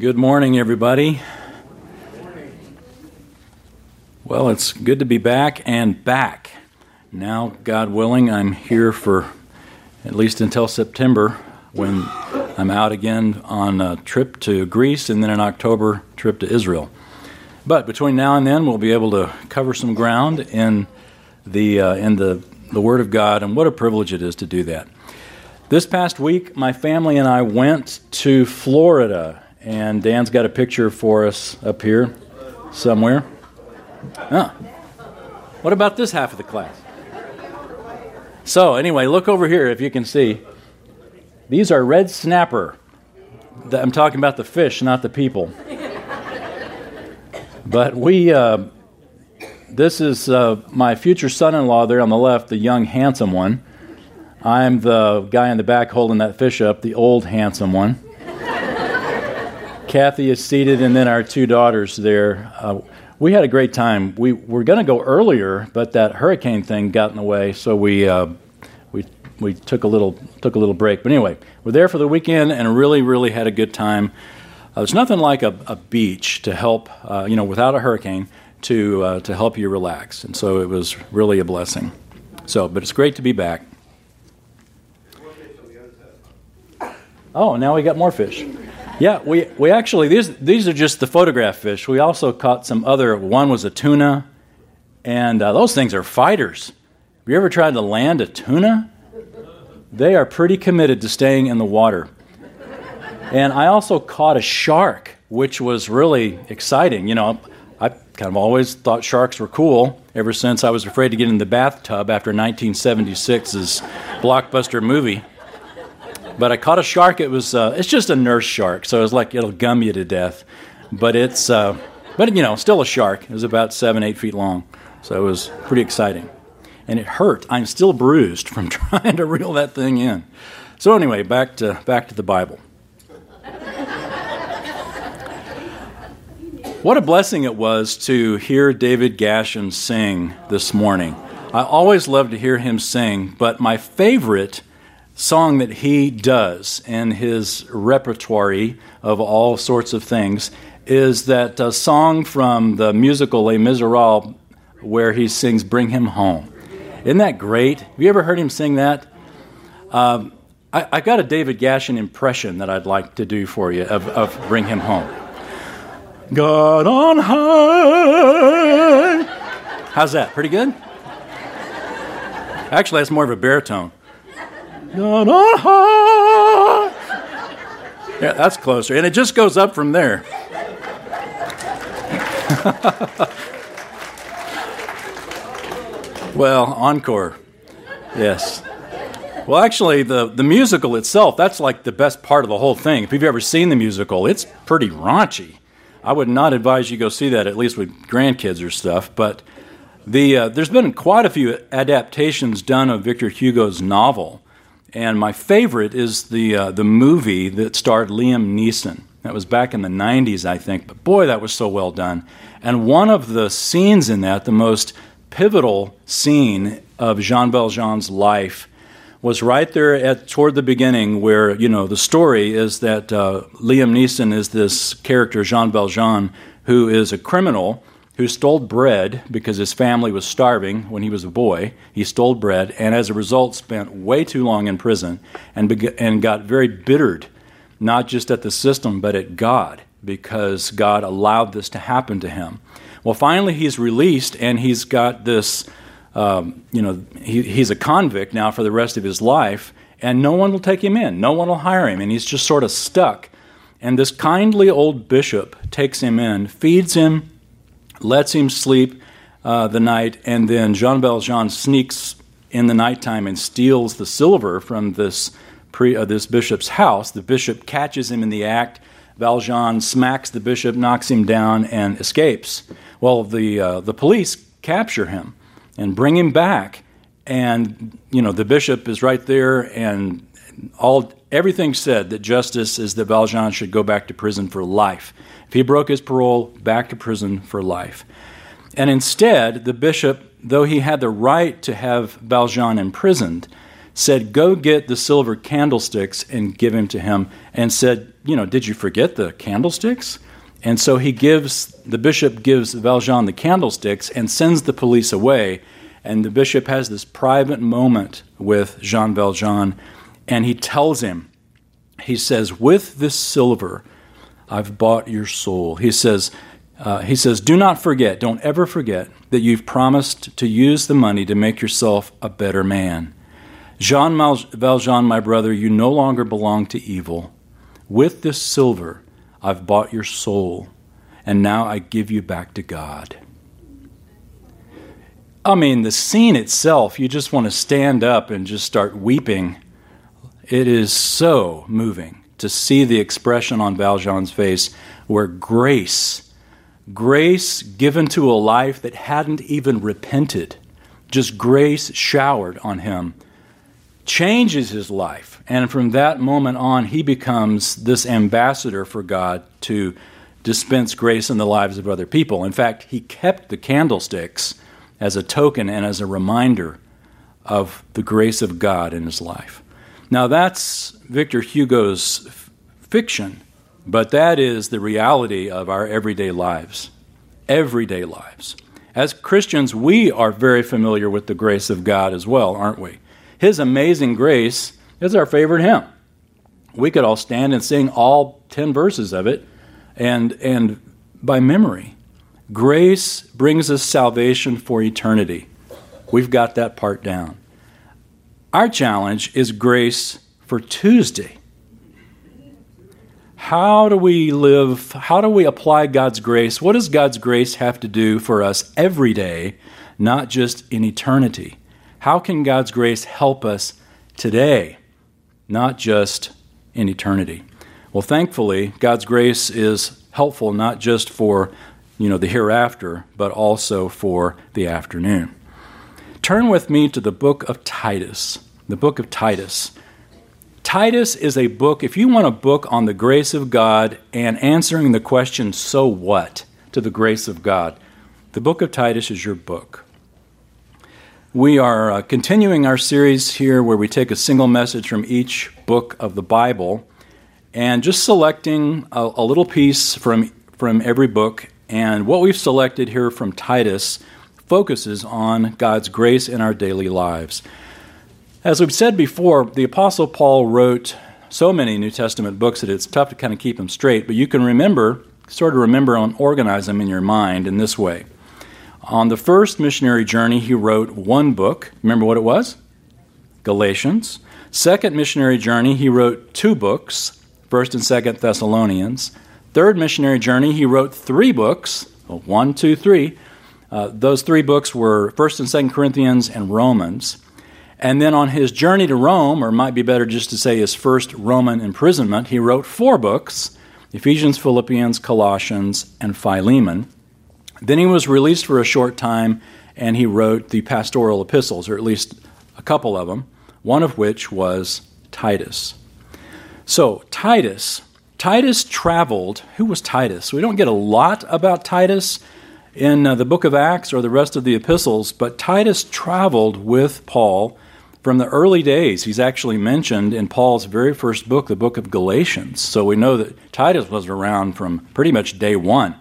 Good morning, everybody. Well, it's good to be back and back. Now, God willing, I'm here for at least until September when I'm out again on a trip to Greece and then an October trip to Israel. But between now and then, we'll be able to cover some ground in the, uh, in the, the Word of God, and what a privilege it is to do that. This past week, my family and I went to Florida, and Dan's got a picture for us up here somewhere. Huh. What about this half of the class? So, anyway, look over here if you can see. These are red snapper. I'm talking about the fish, not the people. But we, uh, this is uh, my future son in law there on the left, the young, handsome one. I'm the guy in the back holding that fish up, the old, handsome one. Kathy is seated, and then our two daughters there. Uh, we had a great time. We were going to go earlier, but that hurricane thing got in the way, so we uh, we we took a little took a little break. But anyway, we're there for the weekend and really really had a good time. Uh, there's nothing like a, a beach to help uh, you know without a hurricane to uh, to help you relax, and so it was really a blessing. So, but it's great to be back. Oh, now we got more fish. Yeah, we, we actually, these, these are just the photograph fish. We also caught some other, one was a tuna, and uh, those things are fighters. Have you ever tried to land a tuna? They are pretty committed to staying in the water. And I also caught a shark, which was really exciting. You know, I kind of always thought sharks were cool ever since I was afraid to get in the bathtub after 1976's blockbuster movie. But I caught a shark. It was uh, it's just a nurse shark, so it's like it'll gum you to death. But it's uh, but you know still a shark. It was about seven eight feet long, so it was pretty exciting, and it hurt. I'm still bruised from trying to reel that thing in. So anyway, back to back to the Bible. What a blessing it was to hear David Gashan sing this morning. I always love to hear him sing, but my favorite song that he does in his repertoire of all sorts of things is that uh, song from the musical Les Miserables where he sings Bring Him Home. Isn't that great? Have you ever heard him sing that? Um, I, I, got a David Gashan impression that I'd like to do for you of, of Bring Him Home. God on high. How's that? Pretty good? Actually, that's more of a baritone. Yeah, that's closer. And it just goes up from there. well, encore. Yes. Well, actually, the, the musical itself, that's like the best part of the whole thing. If you've ever seen the musical, it's pretty raunchy. I would not advise you go see that, at least with grandkids or stuff. But the, uh, there's been quite a few adaptations done of Victor Hugo's novel. And my favorite is the, uh, the movie that starred Liam Neeson. That was back in the 90s, I think. But boy, that was so well done. And one of the scenes in that, the most pivotal scene of Jean Valjean's life, was right there at toward the beginning, where you know the story is that uh, Liam Neeson is this character Jean Valjean who is a criminal who stole bread because his family was starving when he was a boy. He stole bread and as a result spent way too long in prison and, be- and got very bittered, not just at the system, but at God because God allowed this to happen to him. Well, finally, he's released and he's got this, um, you know, he, he's a convict now for the rest of his life, and no one will take him in. No one will hire him, and he's just sort of stuck. And this kindly old bishop takes him in, feeds him, lets him sleep uh, the night, and then Jean Valjean sneaks in the nighttime and steals the silver from this, pre, uh, this bishop's house. The bishop catches him in the act. Valjean smacks the bishop, knocks him down, and escapes. Well, the, uh, the police capture him and bring him back. And, you know, the bishop is right there, and all everything said that justice is that Valjean should go back to prison for life. If he broke his parole, back to prison for life. And instead, the bishop, though he had the right to have Valjean imprisoned, said, Go get the silver candlesticks and give him to him, and said, You know, did you forget the candlesticks? And so he gives, the bishop gives Valjean the candlesticks and sends the police away. And the bishop has this private moment with Jean Valjean, and he tells him, he says, With this silver, I've bought your soul. He says, uh, he says, Do not forget, don't ever forget that you've promised to use the money to make yourself a better man. Jean Valjean, my brother, you no longer belong to evil. With this silver, I've bought your soul, and now I give you back to God. I mean, the scene itself, you just want to stand up and just start weeping. It is so moving to see the expression on Valjean's face where grace, grace given to a life that hadn't even repented, just grace showered on him, changes his life. And from that moment on, he becomes this ambassador for God to dispense grace in the lives of other people. In fact, he kept the candlesticks as a token and as a reminder of the grace of God in his life. Now, that's Victor Hugo's f- fiction, but that is the reality of our everyday lives. Everyday lives. As Christians, we are very familiar with the grace of God as well, aren't we? His amazing grace is our favorite hymn. We could all stand and sing all 10 verses of it and, and by memory. Grace brings us salvation for eternity. We've got that part down. Our challenge is grace for Tuesday. How do we live? How do we apply God's grace? What does God's grace have to do for us every day, not just in eternity? How can God's grace help us today, not just in eternity? Well, thankfully, God's grace is helpful not just for you know the hereafter, but also for the afternoon. Turn with me to the book of Titus. The book of Titus. Titus is a book, if you want a book on the grace of God and answering the question, so what, to the grace of God, the book of Titus is your book. We are uh, continuing our series here where we take a single message from each book of the Bible and just selecting a, a, little piece from, from every book. And what we've selected here from Titus focuses on God's grace in our daily lives. As we've said before, the Apostle Paul wrote so many New Testament books that it's tough to kind of keep them straight, but you can remember, sort of remember and organize them in your mind in this way. On the first missionary journey, he wrote one book. Remember what it was? Galatians. Second missionary journey, he wrote two books, 1st and 2nd Thessalonians. Third missionary journey, he wrote three books, one, two, three. Uh, those three books were 1st and 2nd Corinthians and Romans. And then on his journey to Rome, or might be better just to say his first Roman imprisonment, he wrote four books Ephesians, Philippians, Colossians, and Philemon. Then he was released for a short time and he wrote the pastoral epistles, or at least a couple of them, one of which was Titus. So, Titus. Titus traveled. Who was Titus? We don't get a lot about Titus in uh, the book of Acts or the rest of the epistles, but Titus traveled with Paul from the early days. He's actually mentioned in Paul's very first book, the book of Galatians. So we know that Titus was around from pretty much day one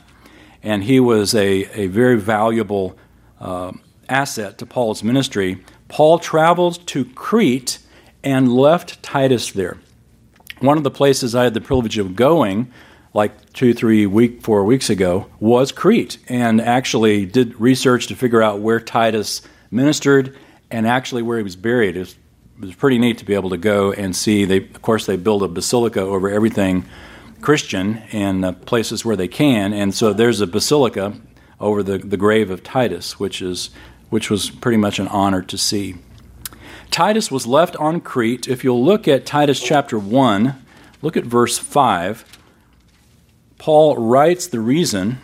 and he was a, a very valuable uh, asset to Paul's ministry. Paul traveled to Crete and left Titus there. One of the places I had the privilege of going, like two, three week, four weeks ago, was Crete, and actually did research to figure out where Titus ministered and actually where he was buried. It was, it was pretty neat to be able to go and see. They, of course, they build a basilica over everything Christian in uh, places where they can. And so there's a basilica over the, the grave of Titus, which, is, which was pretty much an honor to see. Titus was left on Crete. If you'll look at Titus chapter 1, look at verse 5. Paul writes the reason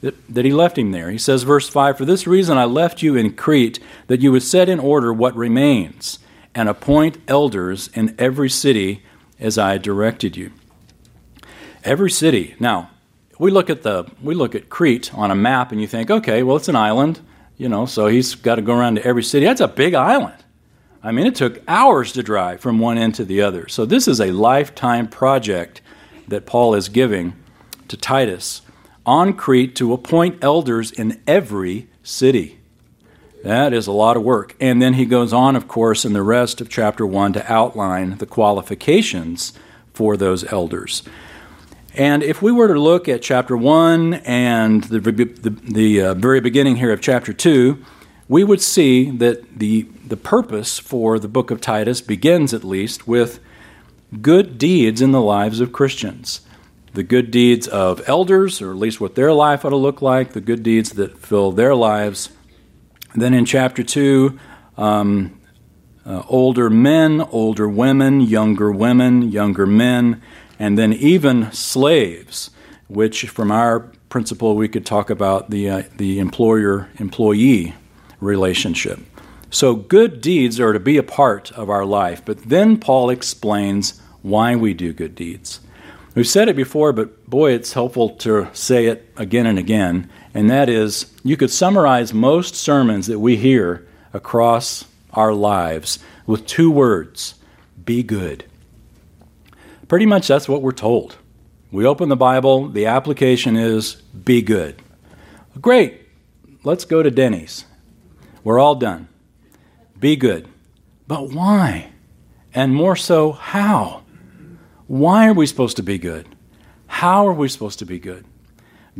that, that he left him there. He says, verse 5 For this reason I left you in Crete, that you would set in order what remains, and appoint elders in every city as I directed you. Every city. Now, we look at the we look at Crete on a map and you think, okay, well it's an island, you know, so he's got to go around to every city. That's a big island. I mean, it took hours to drive from one end to the other. So, this is a lifetime project that Paul is giving to Titus on Crete to appoint elders in every city. That is a lot of work. And then he goes on, of course, in the rest of chapter 1 to outline the qualifications for those elders. And if we were to look at chapter 1 and the, the, the uh, very beginning here of chapter 2, we would see that the, the purpose for the book of Titus begins, at least, with good deeds in the lives of Christians. The good deeds of elders, or at least what their life ought to look like, the good deeds that fill their lives. then in chapter 2, um, uh, older men, older women, younger women, younger men, and then even slaves, which from our principle we could talk about the, uh, the employer employee relationship. So, good deeds are to be a part of our life, but then Paul explains why we do good deeds. We've said it before, but boy, it's helpful to say it again and again, and that is you could summarize most sermons that we hear across our lives with two words be good. Pretty much that's what we're told. We open the Bible, the application is be good. Great, let's go to Denny's. We're all done. Be good. But why? And more so, how? Why are we supposed to be good? How are we supposed to be good?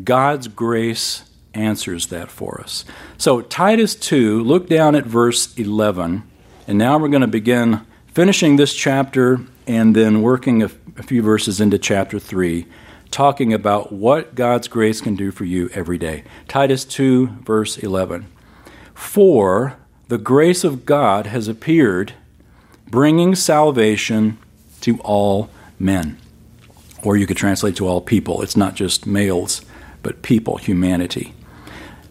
God's grace answers that for us. So, Titus 2, look down at verse 11, and now we're going to begin finishing this chapter and then working a, few verses into chapter 3, talking about what God's grace can do for you every day. Titus 2, verse 11. For the grace of God has appeared, bringing salvation to all men. Or you could translate to all people. It's not just males, but people, humanity.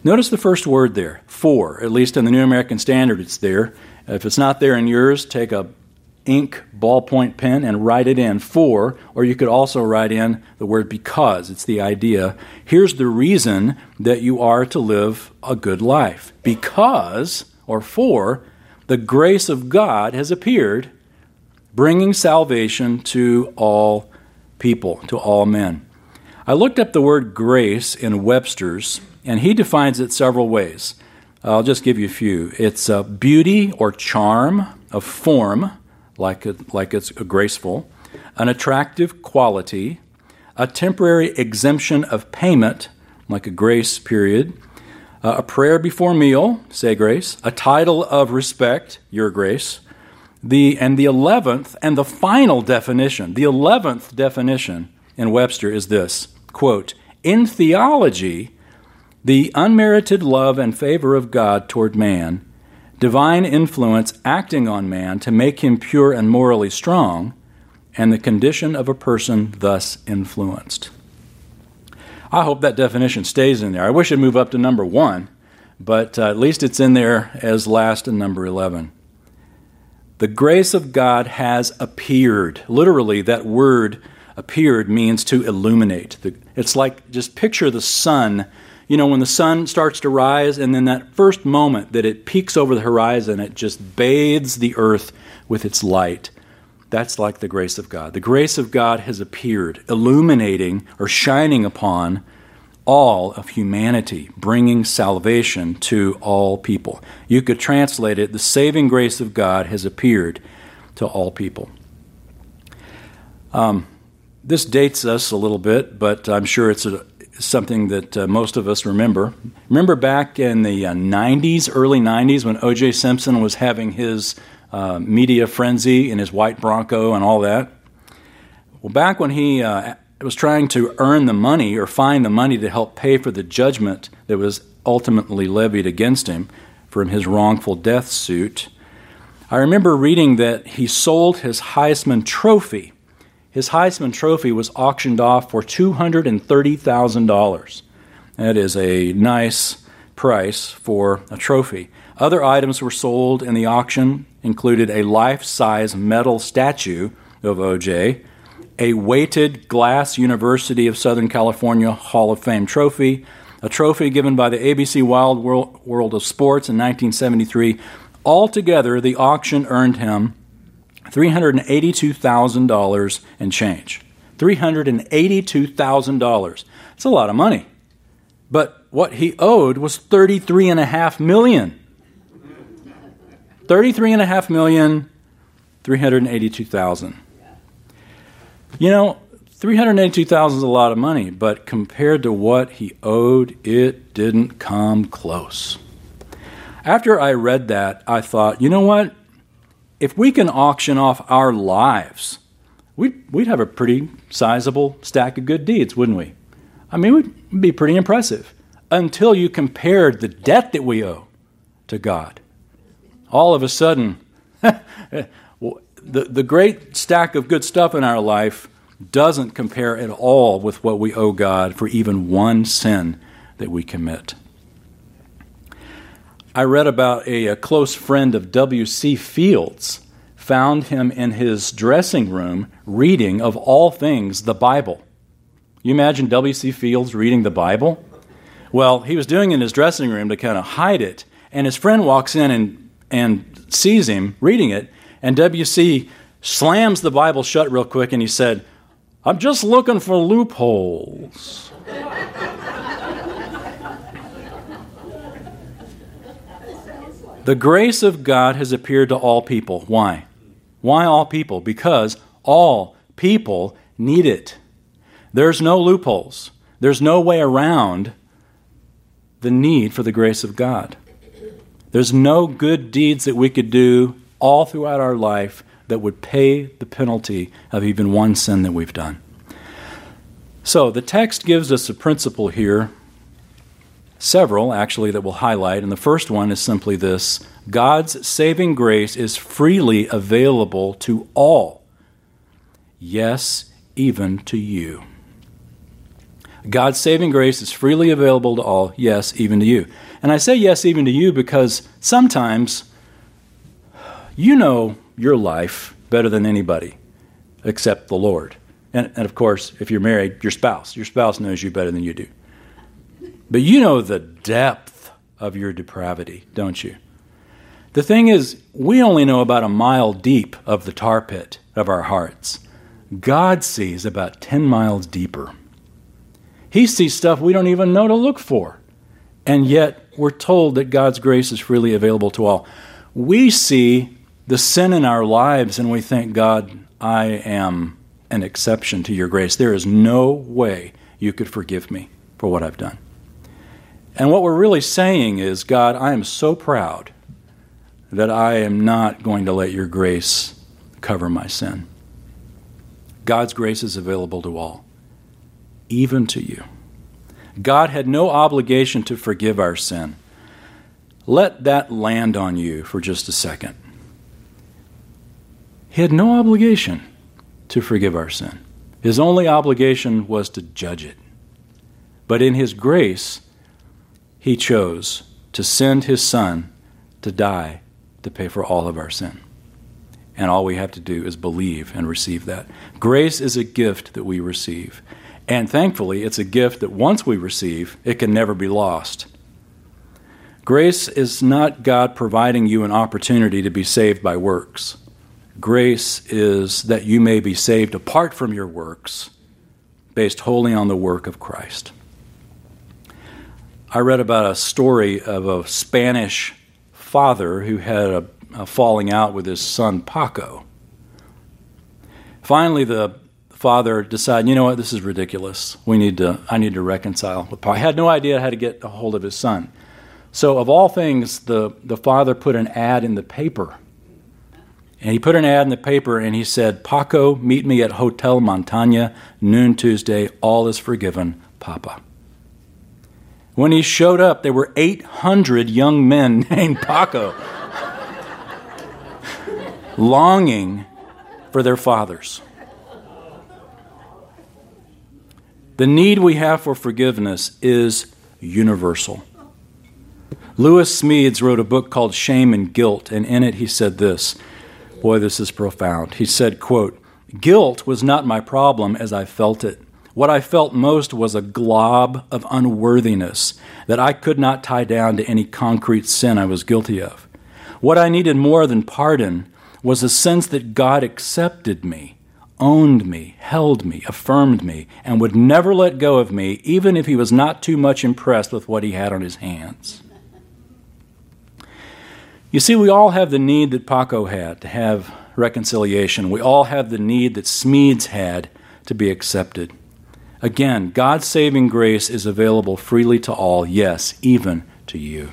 Notice the first word there, for. At least in the New American Standard, it's there. If it's not there in yours, take a ink ballpoint pen and write it in for, or you could also write in the word because. It's the idea. Here's the reason that you are to live a good life. Because, or for, the grace of God has appeared, bringing salvation to all people, to all men. I looked up the word grace in Webster's, and he defines it several ways. I'll just give you a few. It's a beauty or charm of form like, it, like it's graceful, an attractive quality, a temporary exemption of payment, like a grace period, uh, a prayer before meal, say grace, a title of respect, your grace, the, and the eleventh and the final definition, the eleventh definition in Webster is this quote, In theology, the unmerited love and favor of God toward man divine influence acting on man to make him pure and morally strong, and the condition of a person thus influenced. I hope that definition stays in there. I wish it'd move up to number one, but uh, at least it's in there as last in number 11. The grace of God has appeared. Literally, that word appeared means to illuminate. It's like just picture the sun you know, when the sun starts to rise, and then that first moment that it peaks over the horizon, it just bathes the earth with its light. That's like the grace of God. The grace of God has appeared, illuminating or shining upon all of humanity, bringing salvation to all people. You could translate it the saving grace of God has appeared to all people. Um, this dates us a little bit, but I'm sure it's a, something that uh, most of us remember. Remember back in the uh, 90s, early 90s, when O.J. Simpson was having his uh, media frenzy in his white Bronco and all that? Well, back when he uh, was trying to earn the money or find the money to help pay for the judgment that was ultimately levied against him from his wrongful death suit, I remember reading that he sold his Heisman Trophy his Heisman Trophy was auctioned off for $230,000. That is a nice price for a trophy. Other items were sold in the auction included a life-size metal statue of OJ, a weighted glass University of Southern California Hall of Fame trophy, a trophy given by the ABC Wide World, of Sports in 1973, Altogether, the auction earned him $382,000 and change. $382,000. It's a lot of money. But what he owed was $33.5 million. $33.5 million, 382,000. You know, 382,000 is a lot of money, but compared to what he owed, it didn't come close. After I read that, I thought, you know what? If we can auction off our lives, we'd, we'd have a pretty sizable stack of good deeds, wouldn't we? I mean, it would be pretty impressive until you compared the debt that we owe to God. All of a sudden, the, the great stack of good stuff in our life doesn't compare at all with what we owe God for even one sin that we commit. I read about a, a close friend of W.C. Fields found him in his dressing room reading, of all things, the Bible. You imagine W.C. Fields reading the Bible? Well, he was doing it in his dressing room to kind of hide it, and his friend walks in and, and sees him reading it, and W.C. slams the Bible shut real quick, and he said, I'm just looking for loopholes. the grace of God has appeared to all people. Why? Why all people? Because all people need it. There's no loopholes, there's no way around the need for the grace of God. There's no good deeds that we could do all throughout our life that would pay the penalty of even one sin that we've done. So the text gives us a principle here, several actually, that we'll highlight. And the first one is simply this God's saving grace is freely available to all. Yes, even to you. God's saving grace is freely available to all, yes, even to you. And I say yes, even to you because sometimes you know your life better than anybody except the Lord. And, and, of course, if you're married, your spouse. Your spouse knows you better than you do. But you know the depth of your depravity, don't you? The thing is, we only know about a mile deep of the tar pit of our hearts. God sees about 10 miles deeper. He sees stuff we don't even know to look for. And yet, we're told that God's grace is freely available to all. We see the sin in our lives and we think, God, I am an exception to your grace. There is no way you could forgive me for what I've done. And what we're really saying is, God, I am so proud that I am not going to let your grace cover my sin. God's grace is available to all, even to you. God had no obligation to forgive our sin. Let that land on you for just a second. He had no obligation to forgive our sin. His only obligation was to judge it. But in His grace, He chose to send His Son to die to pay for all of our sin. And all we have to do is believe and receive that. Grace is a gift that we receive. And thankfully, it's a gift that once we receive, it can never be lost. Grace is not God providing you an opportunity to be saved by works. Grace is that you may be saved apart from your works, based wholly on the work of Christ. I read about a story of a Spanish father who had a, a falling out with his son Paco. Finally, the father decided, you know what, this is ridiculous. We need to, I need to reconcile with Paco. I had no idea how to get a hold of his son. So, of all things, the, the father put an ad in the paper and he put an ad in the paper and he said, Paco, meet me at Hotel Montana, noon Tuesday, all is forgiven, Papa. When he showed up, there were 800 young men named Paco longing for their fathers. The need we have for forgiveness is universal. Lewis Smedes wrote a book called Shame and Guilt, and in it he said this Boy, this is profound. He said, quote, Guilt was not my problem as I felt it. What I felt most was a glob of unworthiness that I could not tie down to any concrete sin I was guilty of. What I needed more than pardon was a sense that God accepted me, owned me, held me, affirmed me, and would never let go of me, even if he was not too much impressed with what he had on his hands. You see, we all have the need that Paco had to have reconciliation. We all have the need that Smedes had to be accepted. Again, God's saving grace is available freely to all, yes, even to you.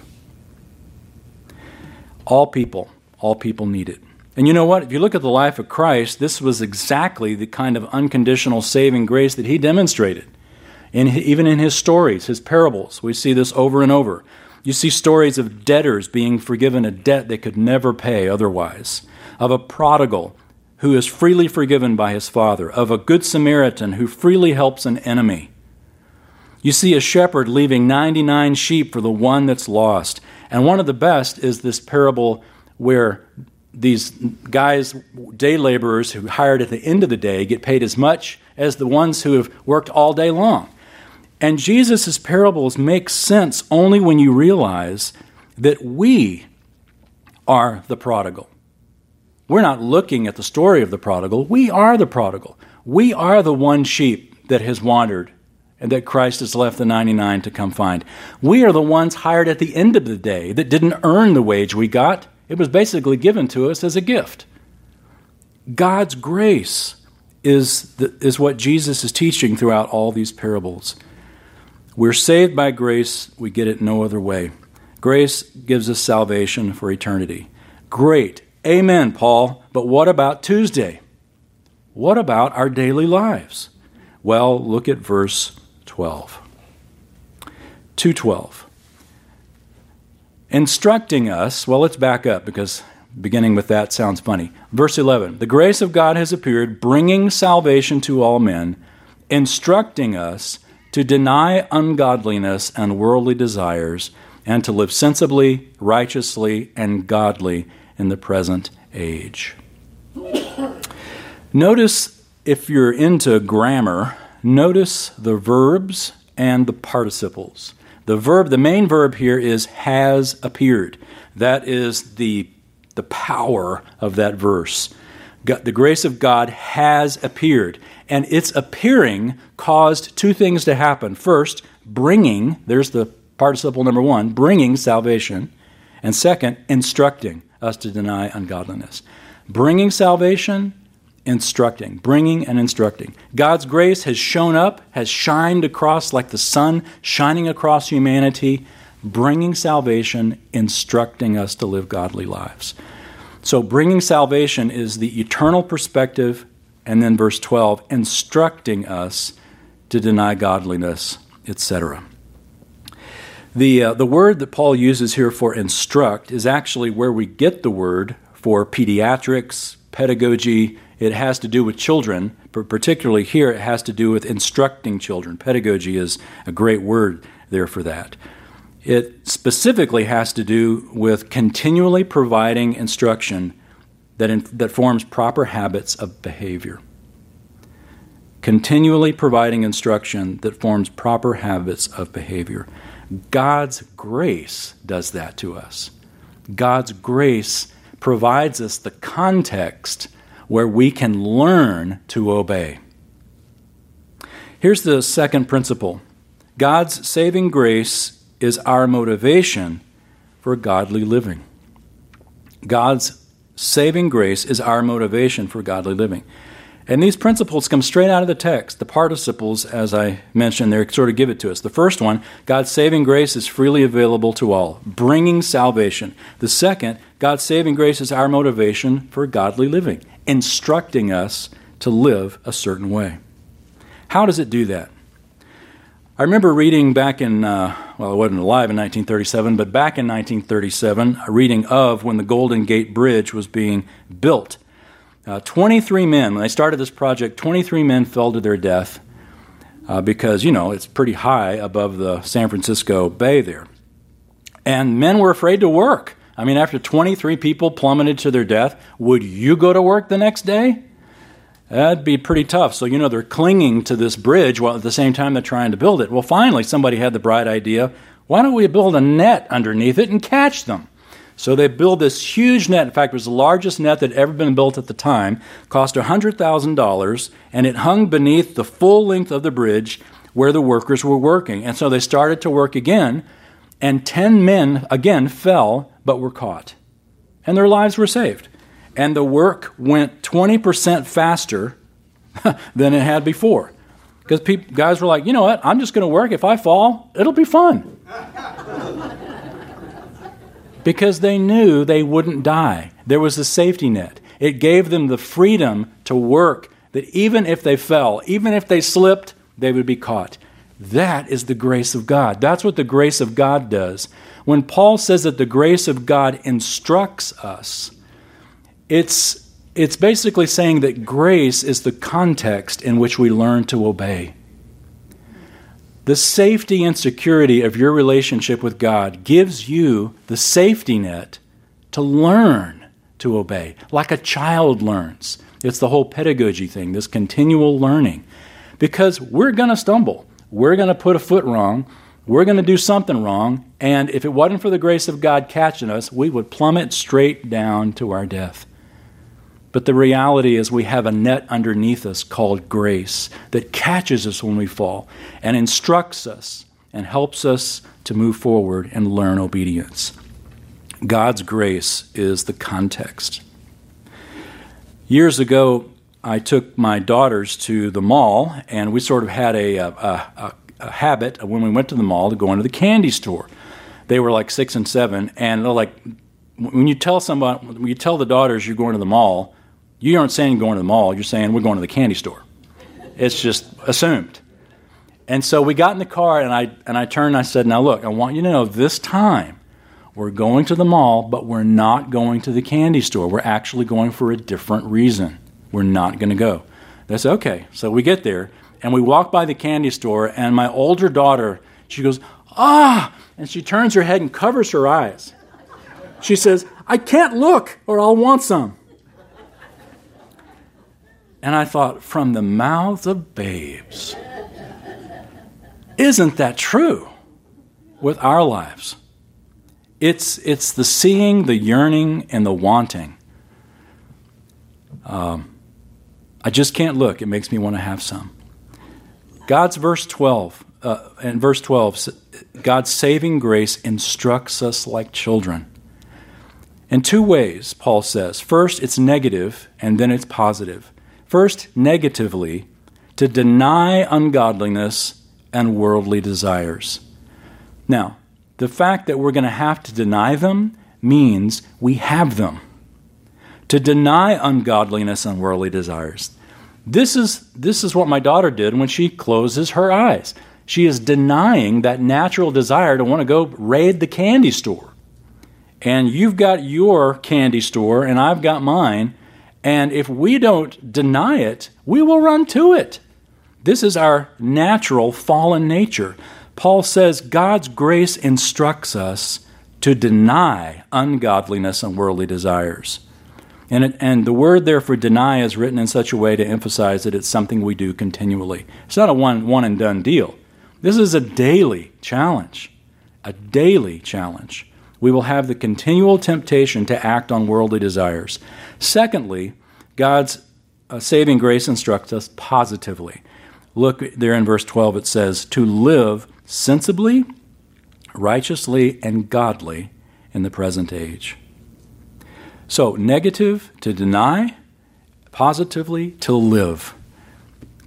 All people, all people need it. And you know what? If you look at the life of Christ, this was exactly the kind of unconditional saving grace that he demonstrated. In, even in his stories, his parables, we see this over and over. You see stories of debtors being forgiven a debt they could never pay otherwise, of a prodigal who is freely forgiven by his father, of a good Samaritan who freely helps an enemy. You see a shepherd leaving 99 sheep for the one that's lost. And one of the best is this parable where these guys, day laborers who hired at the end of the day, get paid as much as the ones who have worked all day long. And Jesus' parables make sense only when you realize that we are the prodigal. We're not looking at the story of the prodigal. We are the prodigal. We are the one sheep that has wandered and that Christ has left the 99 to come find. We are the ones hired at the end of the day that didn't earn the wage we got. It was basically given to us as a gift. God's grace is, the, is what Jesus is teaching throughout all these parables. We're saved by grace, we get it no other way. Grace gives us salvation for eternity. Great. Amen, Paul. But what about Tuesday? What about our daily lives? Well, look at verse 12. 212. Instructing us, well, let's back up because beginning with that sounds funny. Verse 11 The grace of God has appeared, bringing salvation to all men, instructing us to deny ungodliness and worldly desires, and to live sensibly, righteously, and godly in the present age. Notice if you're into grammar, Notice the verbs and the participles. The verb, the main verb here is has appeared. That is the, the power of that verse. God, the grace of God has appeared. And its appearing caused two things to happen. First, bringing, there's the participle number one, bringing salvation. And second, instructing us to deny ungodliness. Bringing salvation instructing, bringing and instructing. God's grace has shown up, has shined across like the sun shining across humanity, bringing salvation, instructing us to live godly lives. So, bringing salvation is the eternal perspective, and then verse 12, instructing us to deny godliness, etc. The, uh, the word that Paul uses here for instruct is actually where we get the word for pediatrics, pedagogy, it has to do with children, but particularly here it has to do with instructing children. Pedagogy is a great word there for that. It specifically has to do with continually providing instruction that, in, that forms proper habits of behavior. Continually providing instruction that forms proper habits of behavior. God's grace does that to us. God's grace provides us the context where we can learn to obey. Here's the second principle God's saving grace is our motivation for godly living. God's saving grace is our motivation for godly living. And these principles come straight out of the text. The participles, as I mentioned, they sort of give it to us. The first one, God's saving grace is freely available to all, bringing salvation. The second, God's saving grace is our motivation for godly living instructing us to live a certain way. How does it do that? I remember reading back in, uh, well, I wasn't alive in 1937, but back in 1937, a reading of when the Golden Gate Bridge was being built. Uh, 23 men, when they started this project, 23 men fell to their death uh, because, you know, it's pretty high above the San Francisco Bay there. And men were afraid to work. I mean, after 23 people plummeted to their death, would you go to work the next day? That'd be pretty tough. So, you know, they're clinging to this bridge while at the same time they're trying to build it. Well, finally, somebody had the bright idea why don't we build a net underneath it and catch them? So they build this huge net. In fact, it was the largest net that had ever been built at the time, cost $100,000, and it hung beneath the full length of the bridge where the workers were working. And so they started to work again, and 10 men again fell but were caught. And their lives were saved. And the work went 20% faster than it had before. Because guys were like, you know what, I'm just going to work. If I fall, it'll be fun. because they knew they wouldn't die. There was a safety net. It gave them the freedom to work that even if they fell, even if they slipped, they would be caught. That is the grace of God. That's what the grace of God does. When Paul says that the grace of God instructs us, it's, it's basically saying that grace is the context in which we learn to obey. The safety and security of your relationship with God gives you the safety net to learn to obey, like a child learns. It's the whole pedagogy thing, this continual learning. Because we're going to stumble, we're going to put a foot wrong, we're going to do something wrong, and if it wasn't for the grace of God catching us, we would plummet straight down to our death. But the reality is, we have a net underneath us called grace that catches us when we fall and instructs us and helps us to move forward and learn obedience. God's grace is the context. Years ago, I took my daughters to the mall, and we sort of had a, a, a, a habit when we went to the mall to go into the candy store. They were like six and seven, and they're like, when you tell somebody, when you tell the daughters you're going to the mall, you aren't saying going to the mall, you're saying we're going to the candy store. It's just assumed. And so we got in the car and I and I turned and I said, Now look, I want you to know this time we're going to the mall, but we're not going to the candy store. We're actually going for a different reason. We're not going to go. They said, okay. So we get there and we walk by the candy store, and my older daughter, she goes, ah, and she turns her head and covers her eyes. She says, I can't look or I'll want some. And I thought, from the mouths of babes. Isn't that true with our lives? It's, it's the seeing, the yearning, and the wanting. Um, I just can't look. It makes me want to have some. God's verse 12, uh, and verse 12, God's saving grace instructs us like children. In two ways, Paul says. First, it's negative, and then it's positive. First, negatively, to deny ungodliness and worldly desires. Now, the fact that we're going to have to deny them means we have them. To deny ungodliness and worldly desires. This is, this is what my daughter did when she closes her eyes. She is denying that natural desire to want to go raid the candy store. And you've got your candy store, and I've got mine, and if we don't deny it, we will run to it. This is our natural fallen nature. Paul says God's grace instructs us to deny ungodliness and worldly desires. And, it, and the word there for deny is written in such a way to emphasize that it's something we do continually. It's not a one, one and done deal. This is a daily challenge. A daily challenge we will have the continual temptation to act on worldly desires. Secondly, God's uh, saving grace instructs us positively. Look there in verse 12, it says, to live sensibly, righteously, and godly in the present age. So, negative, to deny, positively, to live.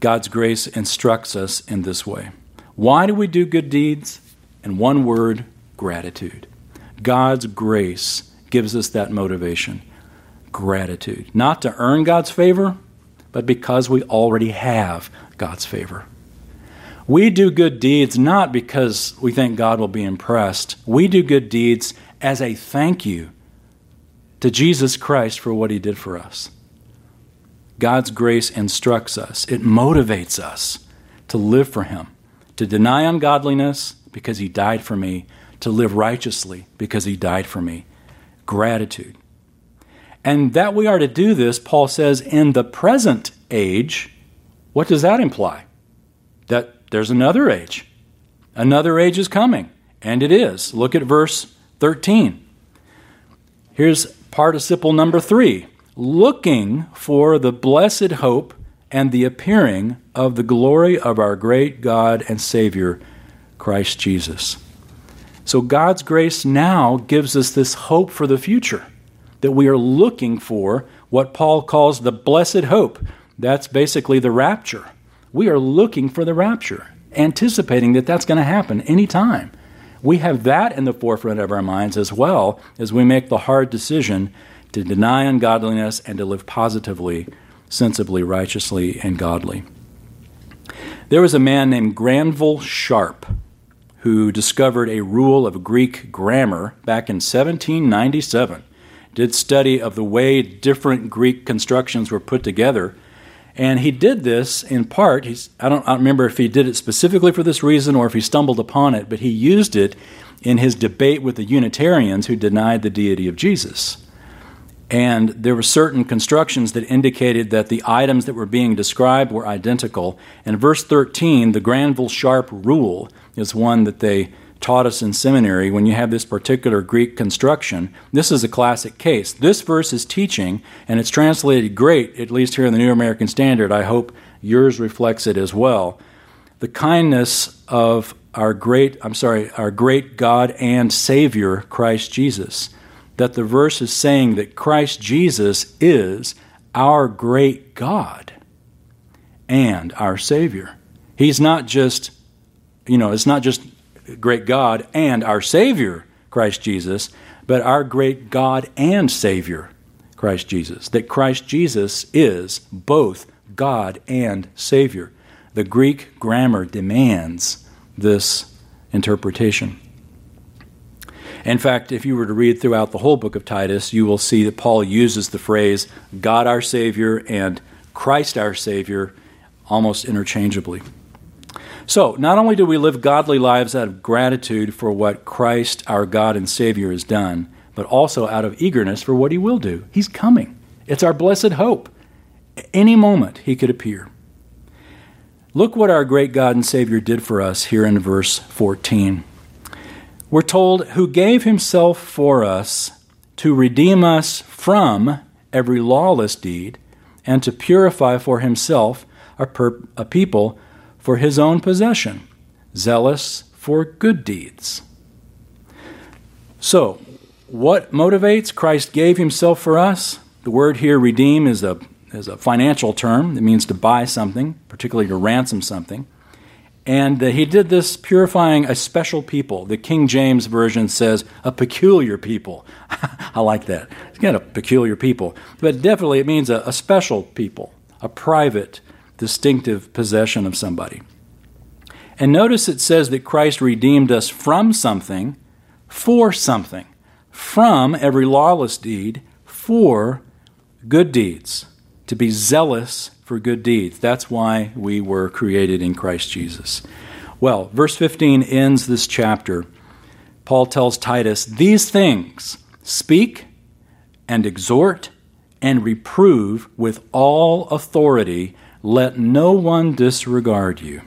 God's grace instructs us in this way. Why do we do good deeds? In one word, gratitude. God's grace gives us that motivation gratitude. Not to earn God's favor, but because we already have God's favor. We do good deeds not because we think God will be impressed. We do good deeds as a thank you to Jesus Christ for what he did for us. God's grace instructs us, it motivates us to live for him, to deny ungodliness because he died for me, to live righteously because he died for me. Gratitude. And that we are to do this, Paul says, in the present age. What does that imply? That there's another age. Another age is coming. And it is. Look at verse 13. Here's participle number three looking for the blessed hope and the appearing of the glory of our great God and Savior, Christ Jesus. So, God's grace now gives us this hope for the future that we are looking for what Paul calls the blessed hope. That's basically the rapture. We are looking for the rapture, anticipating that that's going to happen anytime. We have that in the forefront of our minds as well as we make the hard decision to deny ungodliness and to live positively, sensibly, righteously, and godly. There was a man named Granville Sharp who discovered a rule of Greek grammar back in 1797. Did study of the way different Greek constructions were put together. And he did this in part. He's, I, don't, I don't remember if he did it specifically for this reason or if he stumbled upon it, but he used it in his debate with the Unitarians who denied the deity of Jesus. And there were certain constructions that indicated that the items that were being described were identical. And verse 13, the Granville Sharp rule, is one that they taught us in seminary. When you have this particular Greek construction, this is a classic case. This verse is teaching, and it's translated great, at least here in the New American Standard. I hope yours reflects it as well. The kindness of our great, I'm sorry, our great God and Savior, Christ Jesus that the verse is saying that Christ Jesus is our great God and our Savior. He's not just, you know, it's not just great God and our Savior, Christ Jesus, but our great God and Savior, Christ Jesus. That Christ Jesus is both God and Savior. The Greek grammar demands this interpretation. In fact, if you were to read throughout the whole book of Titus, you will see that Paul uses the phrase God our Savior and Christ our Savior almost interchangeably. So, not only do we live godly lives out of gratitude for what Christ, our God and Savior, has done, but also out of eagerness for what He will do. He's coming. It's our blessed hope. Any moment He could appear. Look what our great God and Savior did for us here in verse 14. We're told, who gave himself for us to redeem us from every lawless deed and to purify for himself a, per- a people for his own possession, zealous for good deeds. So, what motivates? Christ gave himself for us. The word here, redeem, is a, is a financial term. It means to buy something, particularly to ransom something. And he did this purifying a special people. The King James Version says a peculiar people. I like that. It's kind of a peculiar people. But definitely it means a, a special people, a private, distinctive possession of somebody. And notice it says that Christ redeemed us from something for something, from every lawless deed for good deeds, to be zealous for good deeds. That's why we were created in Christ Jesus. Well, verse 15 ends this chapter. Paul tells Titus, These things speak and exhort and reprove with all authority. Let no one disregard you.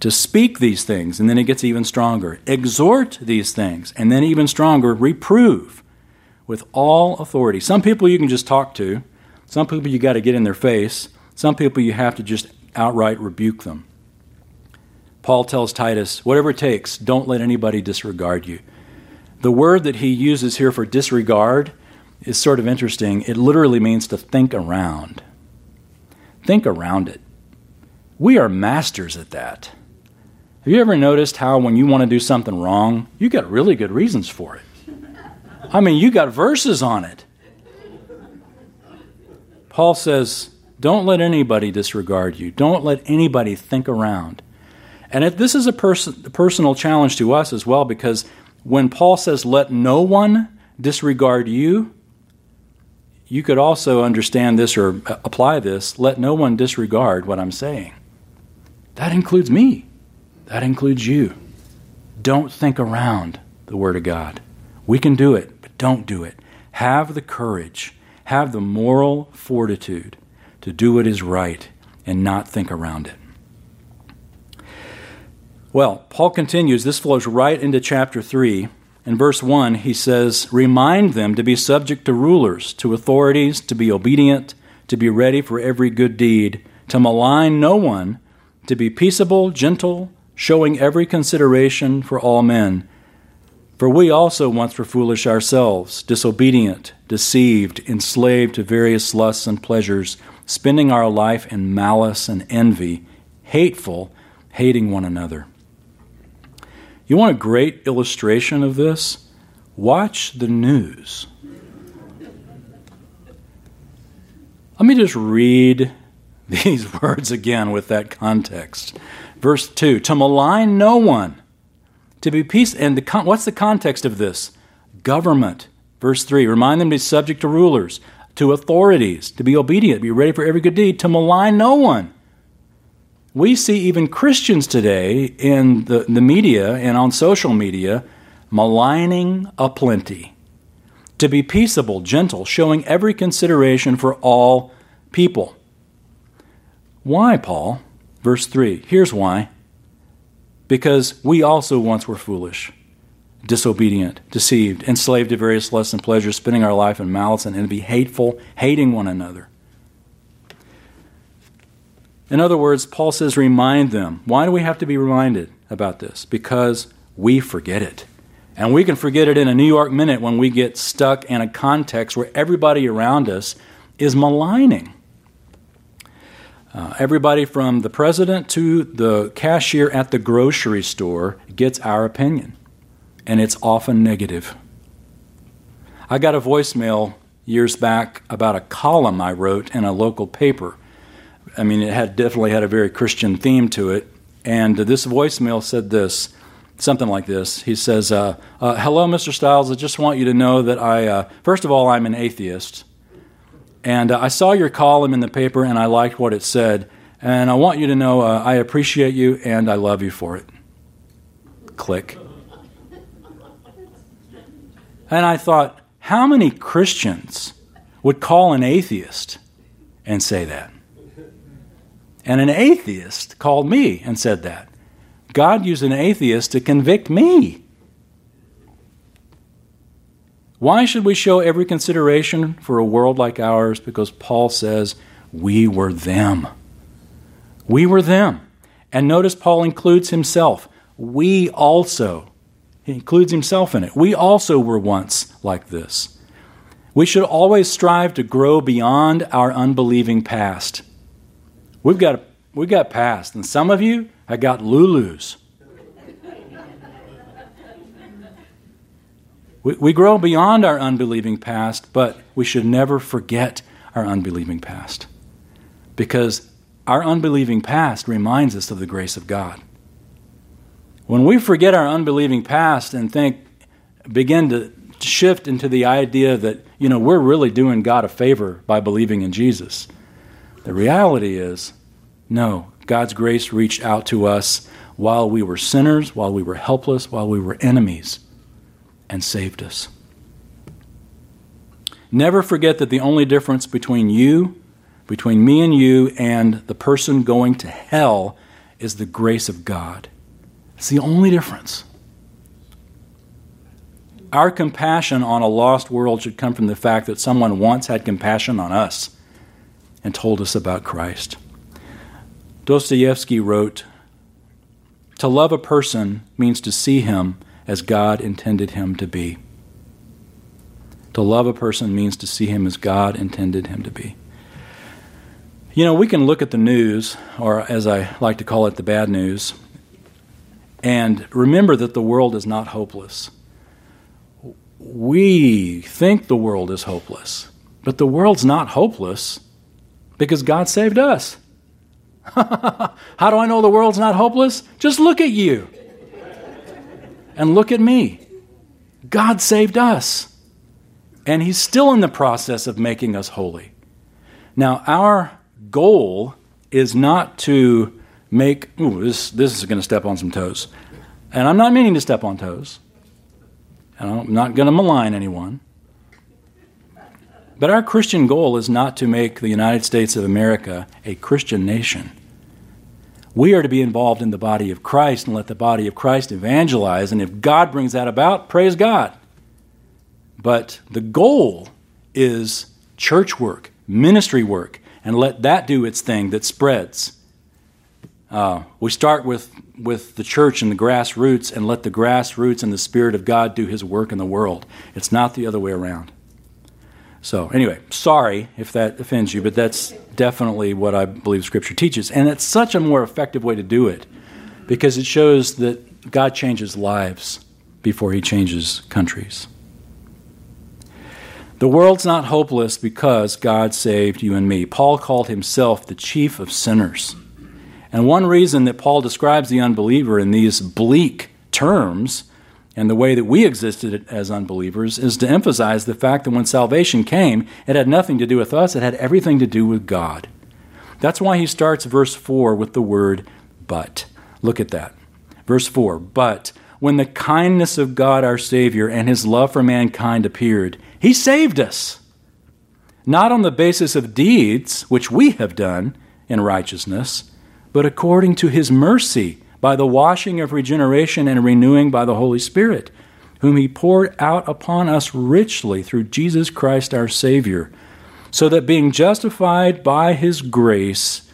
To speak these things, and then it gets even stronger. Exhort these things, and then even stronger, reprove with all authority. Some people you can just talk to, some people you got to get in their face. Some people you have to just outright rebuke them. Paul tells Titus, whatever it takes, don't let anybody disregard you. The word that he uses here for disregard is sort of interesting. It literally means to think around. Think around it. We are masters at that. Have you ever noticed how when you want to do something wrong, you got really good reasons for it? I mean, you got verses on it. Paul says, don't let anybody disregard you. Don't let anybody think around. And it, this is a, pers- a personal challenge to us as well because when Paul says, let no one disregard you, you could also understand this or apply this let no one disregard what I'm saying. That includes me, that includes you. Don't think around the Word of God. We can do it, but don't do it. Have the courage have the moral fortitude to do what is right and not think around it. Well, Paul continues. This flows right into chapter 3. In verse 1, he says, Remind them to be subject to rulers, to authorities, to be obedient, to be ready for every good deed, to malign no one, to be peaceable, gentle, showing every consideration for all men. For we also once were foolish ourselves, disobedient, deceived, enslaved to various lusts and pleasures, spending our life in malice and envy, hateful, hating one another. You want a great illustration of this? Watch the news. Let me just read these words again with that context. Verse 2 To malign no one, to be peace. And the, what's the context of this? Government. Verse 3 Remind them to be subject to rulers, to authorities, to be obedient, be ready for every good deed, to malign no one. We see even Christians today in the, the media and on social media maligning aplenty. To be peaceable, gentle, showing every consideration for all people. Why, Paul? Verse 3. Here's why. Because we also once were foolish, disobedient, deceived, enslaved to various lusts and pleasures, spending our life in malice and envy, hateful, hating one another. In other words, Paul says, remind them. Why do we have to be reminded about this? Because we forget it. And we can forget it in a New York minute when we get stuck in a context where everybody around us is maligning. Uh, everybody from the president to the cashier at the grocery store gets our opinion, and it's often negative. I got a voicemail years back about a column I wrote in a local paper. I mean, it had definitely had a very Christian theme to it. And this voicemail said this something like this. He says, uh, uh, Hello, Mr. Stiles. I just want you to know that I, uh, first of all, I'm an atheist. And uh, I saw your column in the paper and I liked what it said. And I want you to know uh, I appreciate you and I love you for it. Click. And I thought, how many Christians would call an atheist and say that? And an atheist called me and said that. God used an atheist to convict me. Why should we show every consideration for a world like ours? Because Paul says we were them. We were them. And notice Paul includes himself. We also. He includes himself in it. We also were once like this. We should always strive to grow beyond our unbelieving past. We've got, we've got past, and some of you have got Lulus. We, we grow beyond our unbelieving past, but we should never forget our unbelieving past. Because our unbelieving past reminds us of the grace of God. When we forget our unbelieving past and think, begin to shift into the idea that, you know, we're really doing God a favor by believing in Jesus, the reality is no, God's grace reached out to us while we were sinners, while we were helpless, while we were enemies, and saved us. Never forget that the only difference between you, between me and you, and the person going to hell is the grace of God. It's the only difference. Our compassion on a lost world should come from the fact that someone once had compassion on us and told us about Christ. Dostoevsky wrote To love a person means to see him as God intended him to be. To love a person means to see him as God intended him to be. You know, we can look at the news, or as I like to call it, the bad news, and remember that the world is not hopeless. We think the world is hopeless, but the world's not hopeless because God saved us. How do I know the world's not hopeless? Just look at you. And look at me. God saved us. And He's still in the process of making us holy. Now, our goal is not to make, ooh, this, this is going to step on some toes. And I'm not meaning to step on toes. And I'm not going to malign anyone. But our Christian goal is not to make the United States of America a Christian nation. We are to be involved in the body of Christ and let the body of Christ evangelize. And if God brings that about, praise God. But the goal is church work, ministry work, and let that do its thing that spreads. Uh, we start with, with the church and the grassroots and let the grassroots and the Spirit of God do His work in the world. It's not the other way around. So, anyway, sorry if that offends you, but that's definitely what I believe Scripture teaches. And it's such a more effective way to do it because it shows that God changes lives before He changes countries. The world's not hopeless because God saved you and me. Paul called himself the chief of sinners. And one reason that Paul describes the unbeliever in these bleak terms and the way that we existed as unbelievers is to emphasize the fact that when salvation came, it had nothing to do with us, it had everything to do with God. That's why he starts verse 4 with the word but. Look at that. Verse 4 But when the kindness of God our Savior and his love for mankind appeared, he saved us. Not on the basis of deeds which we have done in righteousness, but according to his mercy by the washing of regeneration and renewing by the Holy Spirit, whom He poured out upon us richly through Jesus Christ our Savior, so that being justified by His grace,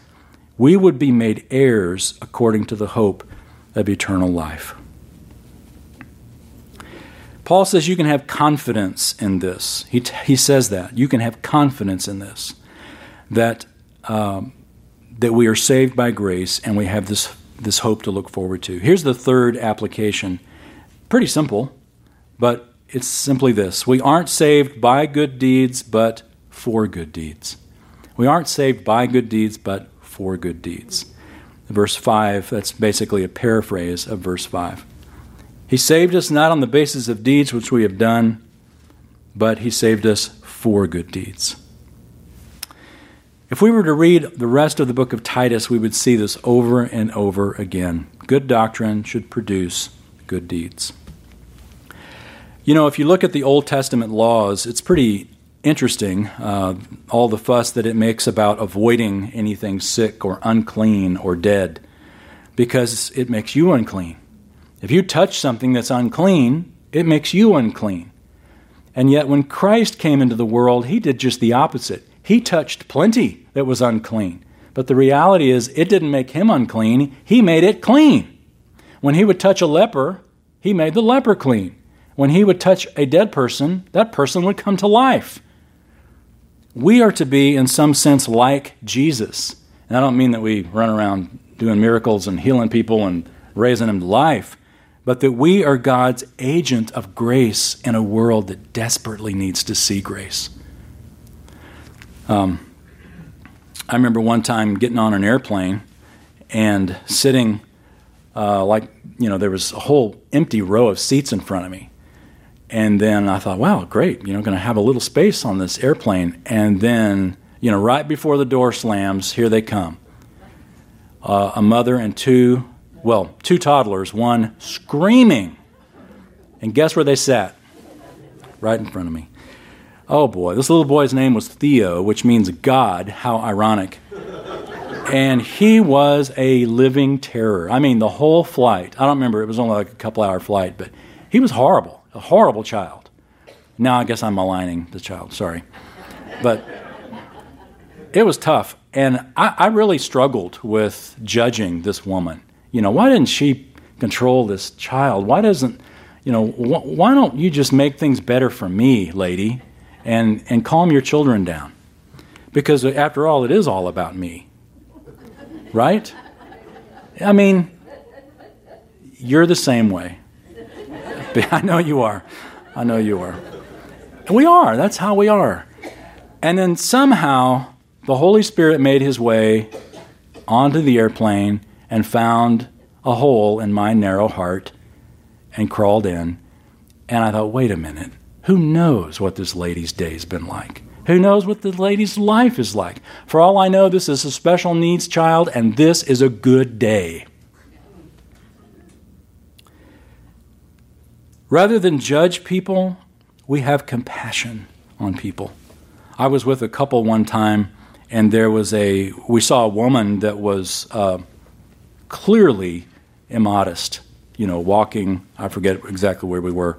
we would be made heirs according to the hope of eternal life. Paul says you can have confidence in this. He, t- he says that. You can have confidence in this. That, um, that we are saved by grace and we have this this hope to look forward to. Here's the third application. Pretty simple, but it's simply this We aren't saved by good deeds, but for good deeds. We aren't saved by good deeds, but for good deeds. Verse 5, that's basically a paraphrase of verse 5. He saved us not on the basis of deeds which we have done, but He saved us for good deeds. If we were to read the rest of the book of Titus, we would see this over and over again. Good doctrine should produce good deeds. You know, if you look at the Old Testament laws, it's pretty interesting, uh, all the fuss that it makes about avoiding anything sick or unclean or dead, because it makes you unclean. If you touch something that's unclean, it makes you unclean. And yet, when Christ came into the world, he did just the opposite. He touched plenty that was unclean. But the reality is, it didn't make him unclean, he made it clean. When he would touch a leper, he made the leper clean. When he would touch a dead person, that person would come to life. We are to be, in some sense, like Jesus. And I don't mean that we run around doing miracles and healing people and raising them to life, but that we are God's agent of grace in a world that desperately needs to see grace. Um, I remember one time getting on an airplane and sitting, uh, like, you know, there was a whole empty row of seats in front of me. And then I thought, wow, great, you know, going to have a little space on this airplane. And then, you know, right before the door slams, here they come. Uh, a mother and two, well, two toddlers, one screaming. And guess where they sat? Right in front of me. Oh boy, this little boy's name was Theo, which means God. How ironic. And he was a living terror. I mean, the whole flight. I don't remember, it was only like a couple hour flight, but he was horrible, a horrible child. Now I guess I'm maligning the child, sorry. But it was tough. And I, I really struggled with judging this woman. You know, why didn't she control this child? Why doesn't, you know, wh- why don't you just make things better for me, lady? And, and calm your children down. Because after all, it is all about me. Right? I mean, you're the same way. I know you are. I know you are. we are. That's how we are. And then somehow the Holy Spirit made his way onto the airplane and found a hole in my narrow heart and crawled in. And I thought, wait a minute. Who knows what this lady's day's been like? Who knows what the lady's life is like? For all I know, this is a special needs child, and this is a good day. Rather than judge people, we have compassion on people. I was with a couple one time, and there was a, we saw a woman that was uh, clearly immodest, you know, walking. I forget exactly where we were,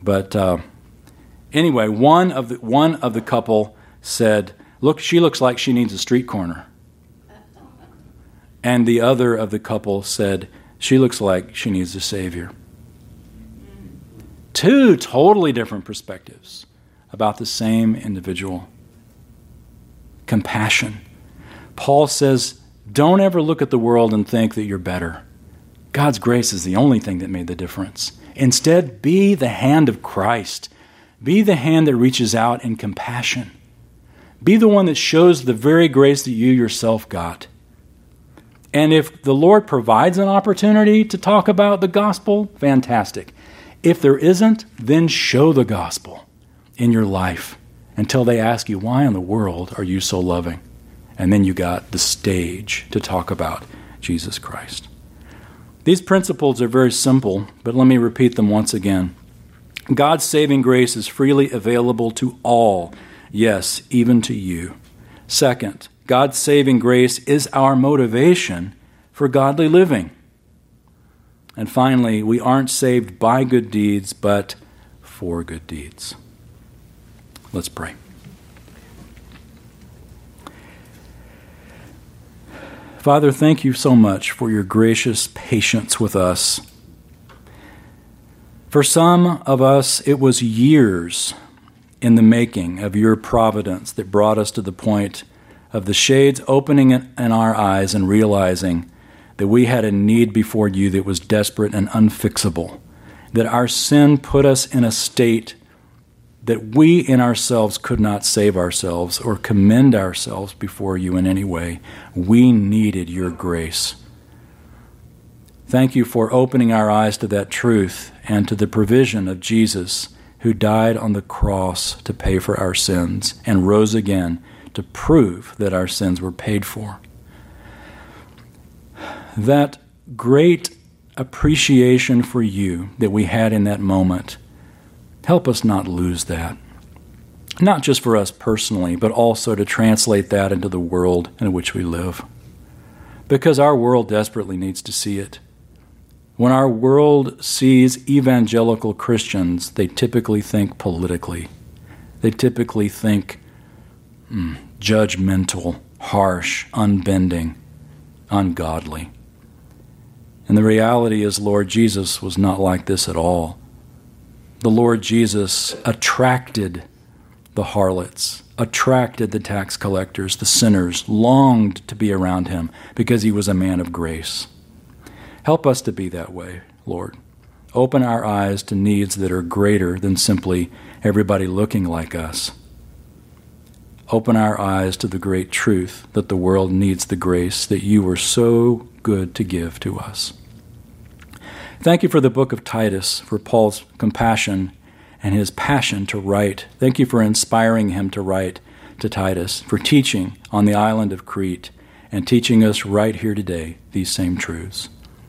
but uh, anyway, one of the one of the couple said, "Look, she looks like she needs a street corner," and the other of the couple said, "She looks like she needs a savior." Two totally different perspectives about the same individual. Compassion. Paul says, don't ever look at the world and think that you're better. God's grace is the only thing that made the difference. Instead, be the hand of Christ. Be the hand that reaches out in compassion. Be the one that shows the very grace that you yourself got. And if the Lord provides an opportunity to talk about the gospel, fantastic. If there isn't, then show the gospel in your life until they ask you, Why in the world are you so loving? And then you got the stage to talk about Jesus Christ. These principles are very simple, but let me repeat them once again. God's saving grace is freely available to all, yes, even to you. Second, God's saving grace is our motivation for godly living. And finally, we aren't saved by good deeds, but for good deeds. Let's pray. Father, thank you so much for your gracious patience with us. For some of us, it was years in the making of your providence that brought us to the point of the shades opening in our eyes and realizing that we had a need before you that was desperate and unfixable, that our sin put us in a state that we in ourselves could not save ourselves or commend ourselves before you in any way. We needed your grace. Thank you for opening our eyes to that truth and to the provision of Jesus, who died on the cross to pay for our sins and rose again to prove that our sins were paid for that great appreciation for you that we had in that moment, help us not lose that. Not just for us personally, but also to translate that into the world in which we live. Because our world desperately needs to see it. When our world sees evangelical Christians, they typically think politically. They typically think mm, judgmental, harsh, unbending, ungodly. And the reality is, Lord Jesus was not like this at all. The Lord Jesus attracted the harlots, attracted the tax collectors, the sinners, longed to be around him because he was a man of grace. Help us to be that way, Lord. Open our eyes to needs that are greater than simply everybody looking like us. Open our eyes to the great truth that the world needs the grace that you were so good to give to us. Thank you for the book of Titus, for Paul's compassion and his passion to write. Thank you for inspiring him to write to Titus, for teaching on the island of Crete, and teaching us right here today these same truths.